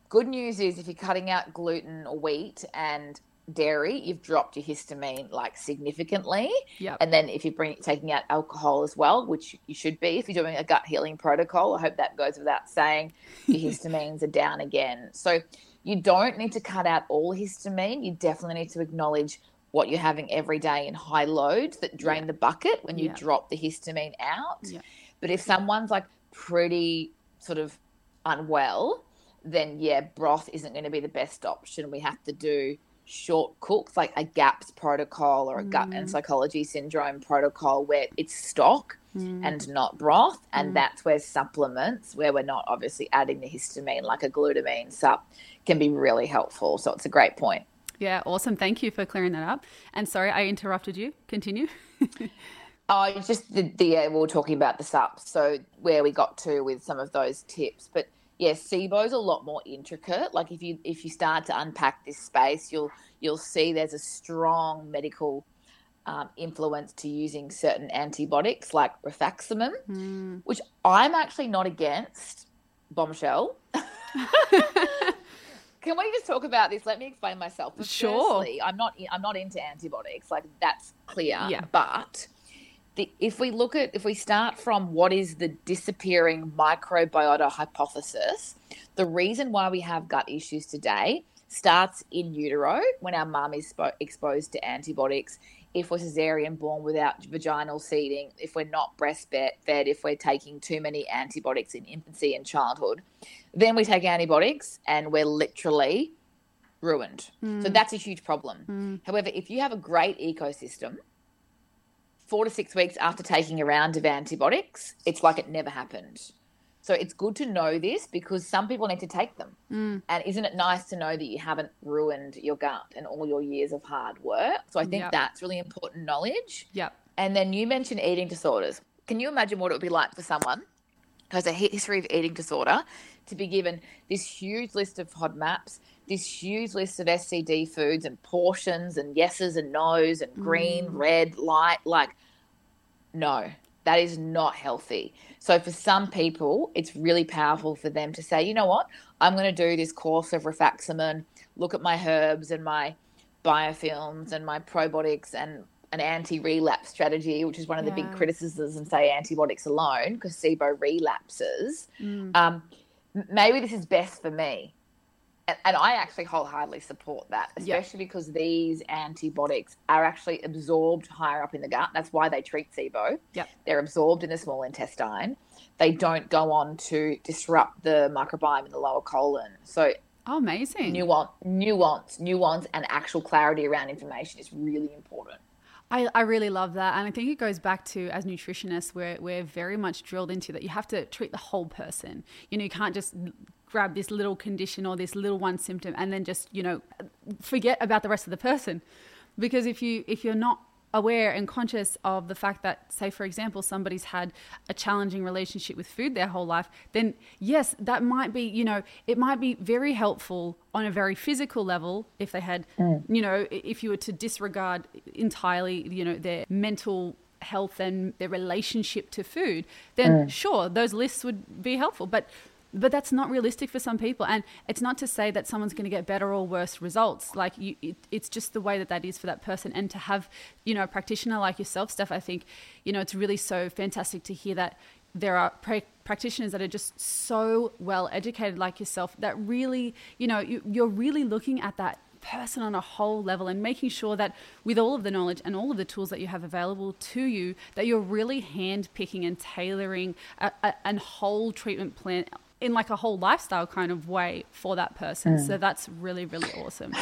good news is if you're cutting out gluten or wheat and dairy, you've dropped your histamine like significantly. Yep. And then if you're bring, taking out alcohol as well, which you should be if you're doing a gut healing protocol, I hope that goes without saying, your histamines are down again. So you don't need to cut out all histamine. You definitely need to acknowledge what you're having every day in high loads that drain the bucket when you drop the histamine out. But if someone's like pretty sort of unwell, then yeah, broth isn't going to be the best option. We have to do short cooks like a GAPS protocol or a mm. gut and mm. psychology syndrome protocol where it's stock mm. and not broth. And mm. that's where supplements, where we're not obviously adding the histamine like a glutamine sup, can be really helpful. So it's a great point. Yeah, awesome. Thank you for clearing that up. And sorry, I interrupted you. Continue. oh, just the, the uh, we were talking about the sups. So where we got to with some of those tips, but yeah, SIBO's a lot more intricate. Like if you if you start to unpack this space, you'll you'll see there's a strong medical um, influence to using certain antibiotics like rifaximin, mm. which I'm actually not against. Bombshell. Can we just talk about this? Let me explain myself. sure. Firstly, I'm not I'm not into antibiotics. Like that's clear. Yeah. But the, if we look at if we start from what is the disappearing microbiota hypothesis, the reason why we have gut issues today starts in utero when our mum is spo- exposed to antibiotics. If we're cesarean born without vaginal seeding, if we're not breastfed, if we're taking too many antibiotics in infancy and childhood, then we take antibiotics and we're literally ruined. Mm. So that's a huge problem. Mm. However, if you have a great ecosystem, four to six weeks after taking a round of antibiotics, it's like it never happened. So it's good to know this because some people need to take them. Mm. And isn't it nice to know that you haven't ruined your gut and all your years of hard work? So I think yep. that's really important knowledge. Yep. And then you mentioned eating disorders. Can you imagine what it would be like for someone who has a history of eating disorder to be given this huge list of FODMAPs, this huge list of SCD foods and portions and yeses and nos and green, mm. red, light. Like, no, that is not healthy. So, for some people, it's really powerful for them to say, you know what, I'm going to do this course of rifaximin, look at my herbs and my biofilms and my probiotics and an anti-relapse strategy, which is one of the big criticisms and say antibiotics alone because SIBO relapses. Mm. Um, maybe this is best for me. And, and I actually wholeheartedly support that, especially yep. because these antibiotics are actually absorbed higher up in the gut. That's why they treat SIBO. Yep. They're absorbed in the small intestine. They don't go on to disrupt the microbiome in the lower colon. So Oh, amazing. Nuance, nuance, nuance, and actual clarity around information is really important. I, I really love that. And I think it goes back to, as nutritionists, we're, we're very much drilled into that you have to treat the whole person. You know, you can't just grab this little condition or this little one symptom and then just, you know, forget about the rest of the person. Because if you if you're not aware and conscious of the fact that say for example somebody's had a challenging relationship with food their whole life then yes that might be you know it might be very helpful on a very physical level if they had mm. you know if you were to disregard entirely you know their mental health and their relationship to food, then mm. sure, those lists would be helpful. But but that's not realistic for some people. And it's not to say that someone's going to get better or worse results. Like you it, it's just the way that that is for that person. And to have you know a practitioner like yourself steph i think you know it's really so fantastic to hear that there are pra- practitioners that are just so well educated like yourself that really you know you, you're really looking at that person on a whole level and making sure that with all of the knowledge and all of the tools that you have available to you that you're really hand picking and tailoring a, a, a whole treatment plan in like a whole lifestyle kind of way for that person mm. so that's really really awesome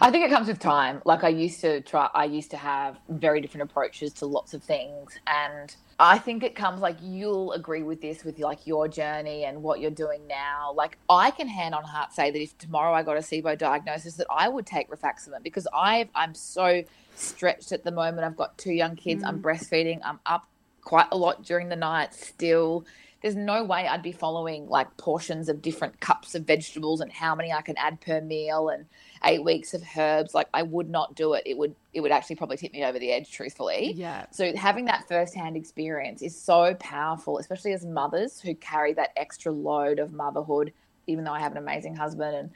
I think it comes with time. Like I used to try, I used to have very different approaches to lots of things, and I think it comes like you'll agree with this with like your journey and what you're doing now. Like I can hand on heart say that if tomorrow I got a SIBO diagnosis, that I would take rifaximin because I've I'm so stretched at the moment. I've got two young kids. Mm. I'm breastfeeding. I'm up quite a lot during the night still there's no way I'd be following like portions of different cups of vegetables and how many I can add per meal and eight weeks of herbs. Like I would not do it. It would it would actually probably tip me over the edge, truthfully. Yeah. So having that firsthand experience is so powerful, especially as mothers who carry that extra load of motherhood. Even though I have an amazing husband and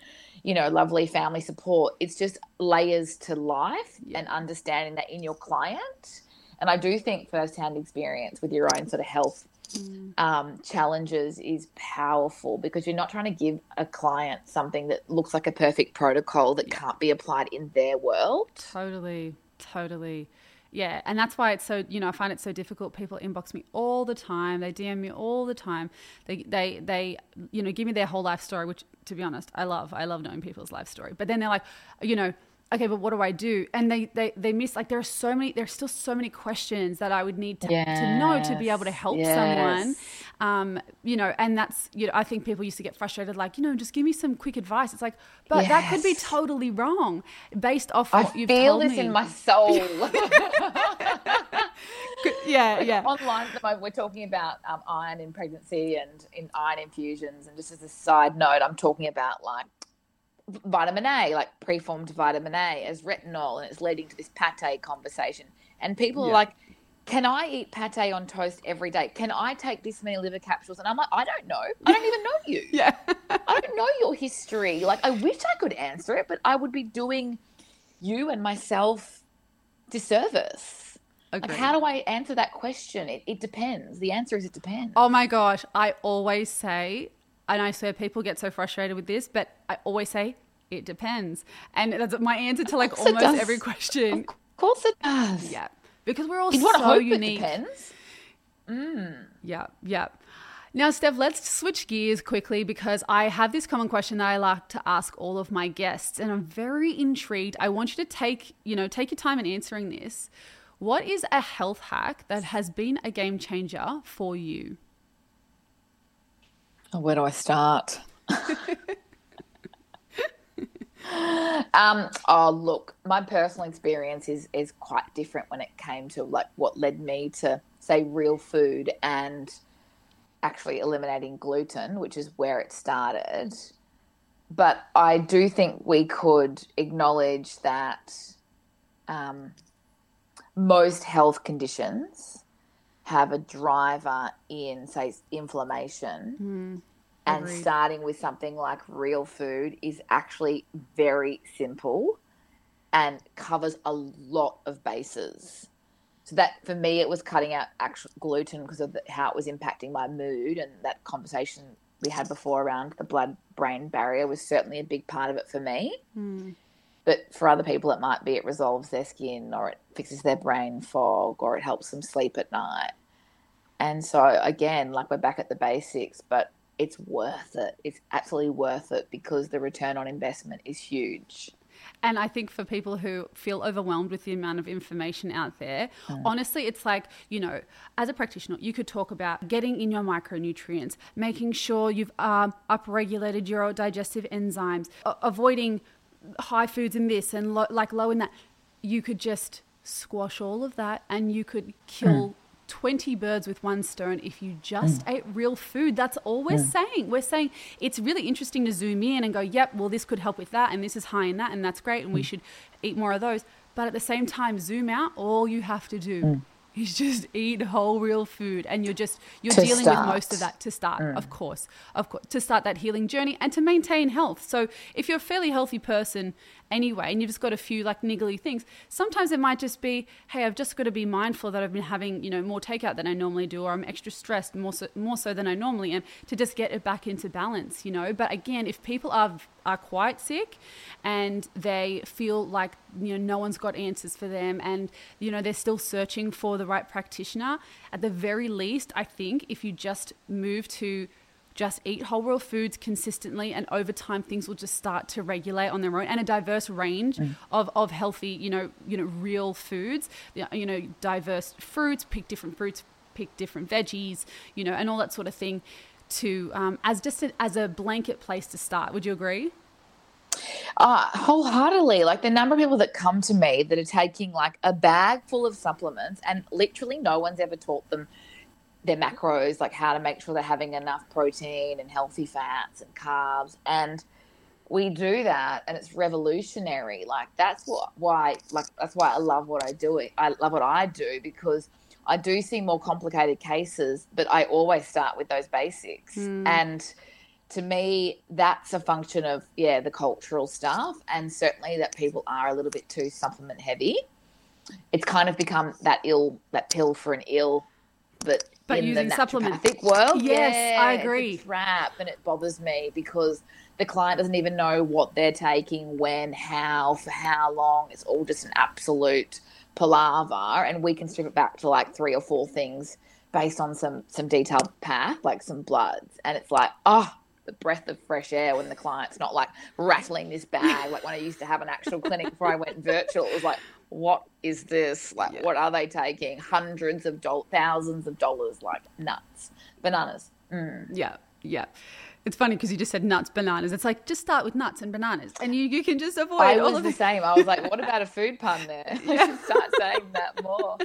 you know lovely family support, it's just layers to life yeah. and understanding that in your client. And I do think firsthand experience with your own sort of health mm. um, challenges is powerful because you're not trying to give a client something that looks like a perfect protocol that can't be applied in their world. Totally, totally. Yeah, and that's why it's so you know I find it so difficult. People inbox me all the time. They DM me all the time. They they they you know give me their whole life story, which to be honest I love. I love knowing people's life story. But then they're like, you know, okay, but what do I do? And they they they miss like there are so many there's still so many questions that I would need to, yes. to know to be able to help yes. someone. Um, you know, and that's you know, I think people used to get frustrated, like, you know, just give me some quick advice. It's like, but yes. that could be totally wrong based off what I you've told me. I feel this in my soul. yeah, yeah. Online at the moment, we're talking about um, iron in pregnancy and in iron infusions. And just as a side note, I'm talking about like vitamin A, like preformed vitamin A, as retinol, and it's leading to this pate conversation. And people yeah. are like, can I eat pate on toast every day? Can I take this many liver capsules? And I'm like, I don't know. I don't even know you. yeah. I don't know your history. Like, I wish I could answer it, but I would be doing you and myself disservice. Like, how do I answer that question? It, it depends. The answer is it depends. Oh my gosh. I always say and I swear people get so frustrated with this, but I always say it depends, and that's my answer to like almost every question. Of course it does. Yeah, because we're all You'd so unique. It depends. Mm. Yeah, yeah. Now, Steph, let's switch gears quickly because I have this common question that I like to ask all of my guests, and I'm very intrigued. I want you to take, you know, take your time in answering this. What is a health hack that has been a game changer for you? Where do I start? um, oh, look, my personal experience is is quite different when it came to like what led me to say real food and actually eliminating gluten, which is where it started. But I do think we could acknowledge that um, most health conditions have a driver in, say, inflammation. Mm, and starting with something like real food is actually very simple and covers a lot of bases. So that for me, it was cutting out actual gluten because of the, how it was impacting my mood, and that conversation we had before around the blood-brain barrier was certainly a big part of it for me. Mm. But for other people, it might be it resolves their skin, or it fixes their brain fog, or it helps them sleep at night. And so again, like we're back at the basics, but it's worth it. It's absolutely worth it because the return on investment is huge. And I think for people who feel overwhelmed with the amount of information out there, mm. honestly, it's like, you know, as a practitioner, you could talk about getting in your micronutrients, making sure you've um, upregulated your digestive enzymes, avoiding high foods in this and lo- like low in that. You could just squash all of that and you could kill mm. 20 birds with one stone if you just mm. ate real food. That's all we're mm. saying. We're saying it's really interesting to zoom in and go, yep, well, this could help with that, and this is high in that, and that's great, and mm. we should eat more of those. But at the same time, zoom out. All you have to do mm. is just eat whole real food and you're just you're To dealing start. with most of that to start of course of course to start that healing journey and to maintain health so if you're a fairly healthy person anyway and you've just got a few like niggly things sometimes it might just be hey i've just got to be mindful that i've been having you know more takeout than i normally do or i'm extra stressed more so, more so than i normally am to just get it back into balance you know but again if people are are quite sick and they feel like you know no one's got answers for them and you know they're still searching for the right practitioner at the very least i think if you just move to just eat whole real foods consistently and over time things will just start to regulate on their own and a diverse range of, of healthy you know you know real foods. You know diverse fruits pick different fruits pick different veggies you know and all that sort of thing to um, as just a, as a blanket place to start. Would you agree Uh, wholeheartedly. Like the number of people that come to me that are taking like a bag full of supplements and literally no one's ever taught them their macros, like how to make sure they're having enough protein and healthy fats and carbs. And we do that and it's revolutionary. Like that's what why like that's why I love what I do. I love what I do because I do see more complicated cases, but I always start with those basics. And to me, that's a function of yeah the cultural stuff, and certainly that people are a little bit too supplement heavy. It's kind of become that ill that pill for an ill, but, But in using the supplements. naturopathic world, Yes, I it's a agree. trap, and it bothers me because the client doesn't even know what they're taking, when, how, for how long. It's all just an absolute palaver, and we can strip it back to like three or four things based on some some detailed path, like some bloods, and it's like, oh, the breath of fresh air when the client's not like rattling this bag like when I used to have an actual clinic before I went virtual. It was like, what is this? Like, what are they taking? Hundreds of dollars, thousands of dollars, like nuts, bananas. Mm. Yeah, yeah. It's funny because you just said nuts, bananas. It's like just start with nuts and bananas, and you, you can just avoid I all was of the same. I was like, what about a food pun there? I should start saying that more.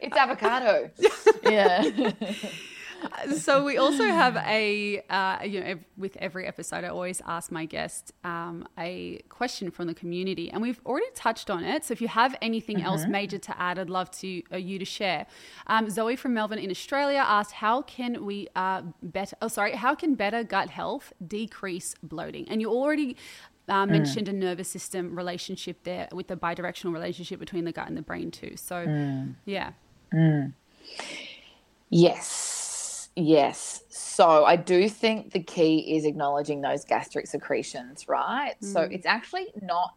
It's avocado. Yeah. so we also have a uh, you know with every episode i always ask my guest um, a question from the community and we've already touched on it. So if you have anything else major to add i'd love to uh, you to share. Um, zoe from melbourne in australia asked how can we uh, better oh sorry how can better gut health decrease bloating? And you already uh, mentioned a nervous system relationship there with the bidirectional relationship between the gut and the brain too. So yeah. Yes, yes. So I do think the key is acknowledging those gastric secretions, right? So it's actually not,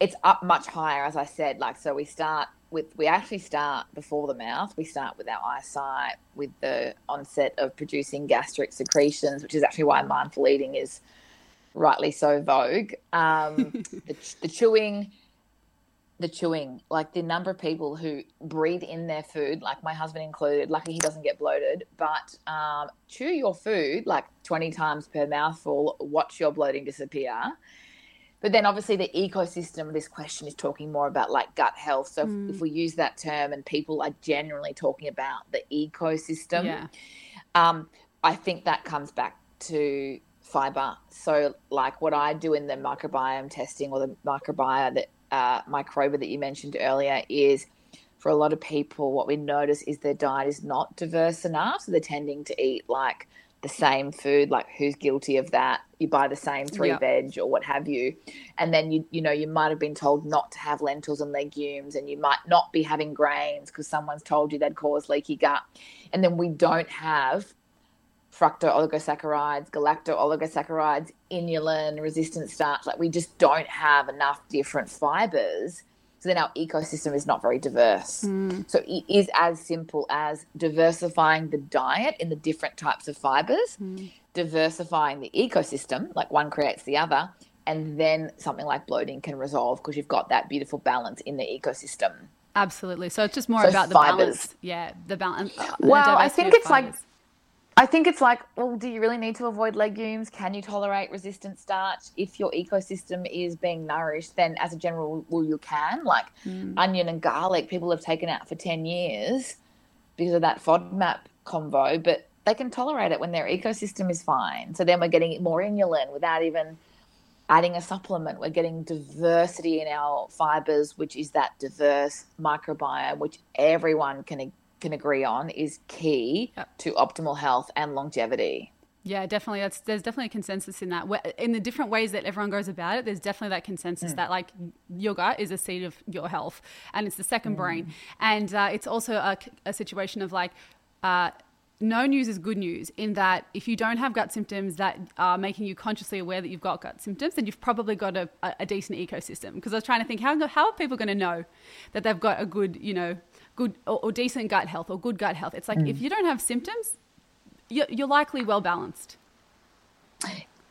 it's up much higher, as I said. Like, so we start with, we actually start before the mouth. We start with our eyesight, with the onset of producing gastric secretions, which is actually why mindful eating is rightly so vogue. Um, the, the chewing, the chewing, like the number of people who breathe in their food, like my husband included, lucky he doesn't get bloated, but um, chew your food like 20 times per mouthful, watch your bloating disappear. But then obviously the ecosystem of this question is talking more about like gut health. So if, if we use that term and people are generally talking about the ecosystem, yeah um, I think that comes back to fiber. So, like what I do in the microbiome testing or the microbiome that uh, microba that you mentioned earlier is for a lot of people, what we notice is their diet is not diverse enough. So they're tending to eat like the same food. Like who's guilty of that? You buy the same three Yeah. veg or what have you, and then you you know you might have been told not to have lentils and legumes, and you might not be having grains because someone's told you they'd cause leaky gut, and then we don't have fructo oligosaccharides, galacto oligosaccharides, inulin, resistant starch. Like we just don't have enough different fibers. So then our ecosystem is not very diverse. So it is as simple as diversifying the diet in the different types of fibers, diversifying the ecosystem, like one creates the other, and then something like bloating can resolve because you've got that beautiful balance in the ecosystem. Absolutely. So it's just more So about the fibers. balance. Yeah, the balance. uh, Well, I think it's like fibers. I think it's like, well, do you really need to avoid legumes? Can you tolerate resistant starch? If your ecosystem is being nourished, then as a general rule, you can. Like mm. onion and garlic, people have taken out for 10 years because of that FODMAP convo, but they can tolerate it when their ecosystem is fine. So then we're getting more inulin without even adding a supplement. We're getting diversity in our fibers, which is that diverse microbiome, which everyone can can agree on is key yep. to optimal health and longevity. Yeah, definitely. That's there's definitely a consensus in that. In the different ways that everyone goes about it, there's definitely that consensus mm. that like your gut is a seat of your health, and it's the second mm. brain, and uh, it's also a, a, situation of like. Uh, no news is good news in that if you don't have gut symptoms that are making you consciously aware that you've got gut symptoms, then you've probably got a, a decent ecosystem. Because I was trying to think, how, how are people going to know that they've got a good, you know, good or, or decent gut health or good gut health? It's like mm. if you don't have symptoms, you're, you're likely well balanced.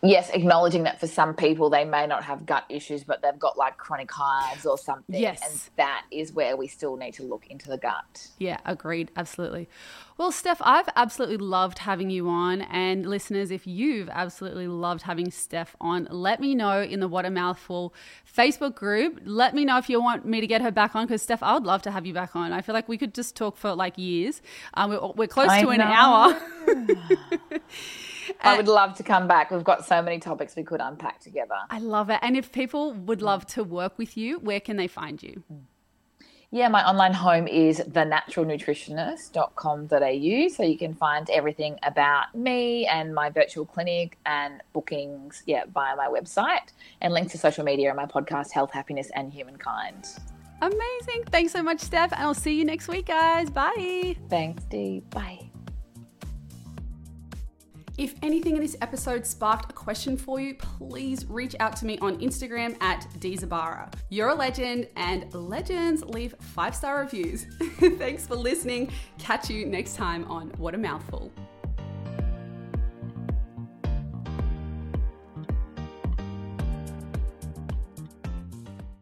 Yes, acknowledging that for some people they may not have gut issues, but they've got like chronic hives or something. Yes. And that is where we still need to look into the gut. Yeah, agreed. Absolutely. Well, Steph, I've absolutely loved having you on. And listeners, if you've absolutely loved having Steph on, let me know in the What a Mouthful Facebook group. Let me know if you want me to get her back on because, Steph, I would love to have you back on. I feel like we could just talk for like years. Um, we're, we're close I to an hour. I would love to come back. We've got so many topics we could unpack together. I love it. And if people would love to work with you, where can they find you? Yeah, my online home is thenaturalnutritionist.com.au. So you can find everything about me and my virtual clinic and bookings, yeah, via my website and links to social media and my podcast, Health, Happiness and Humankind. Amazing. Thanks so much, Steph. And I'll see you next week, guys. Bye. Thanks, Dee. Bye. If anything in this episode sparked a question for you, please reach out to me on Instagram at Dzabara. You're a legend, and legends leave five star reviews. Thanks for listening. Catch you next time on What a Mouthful.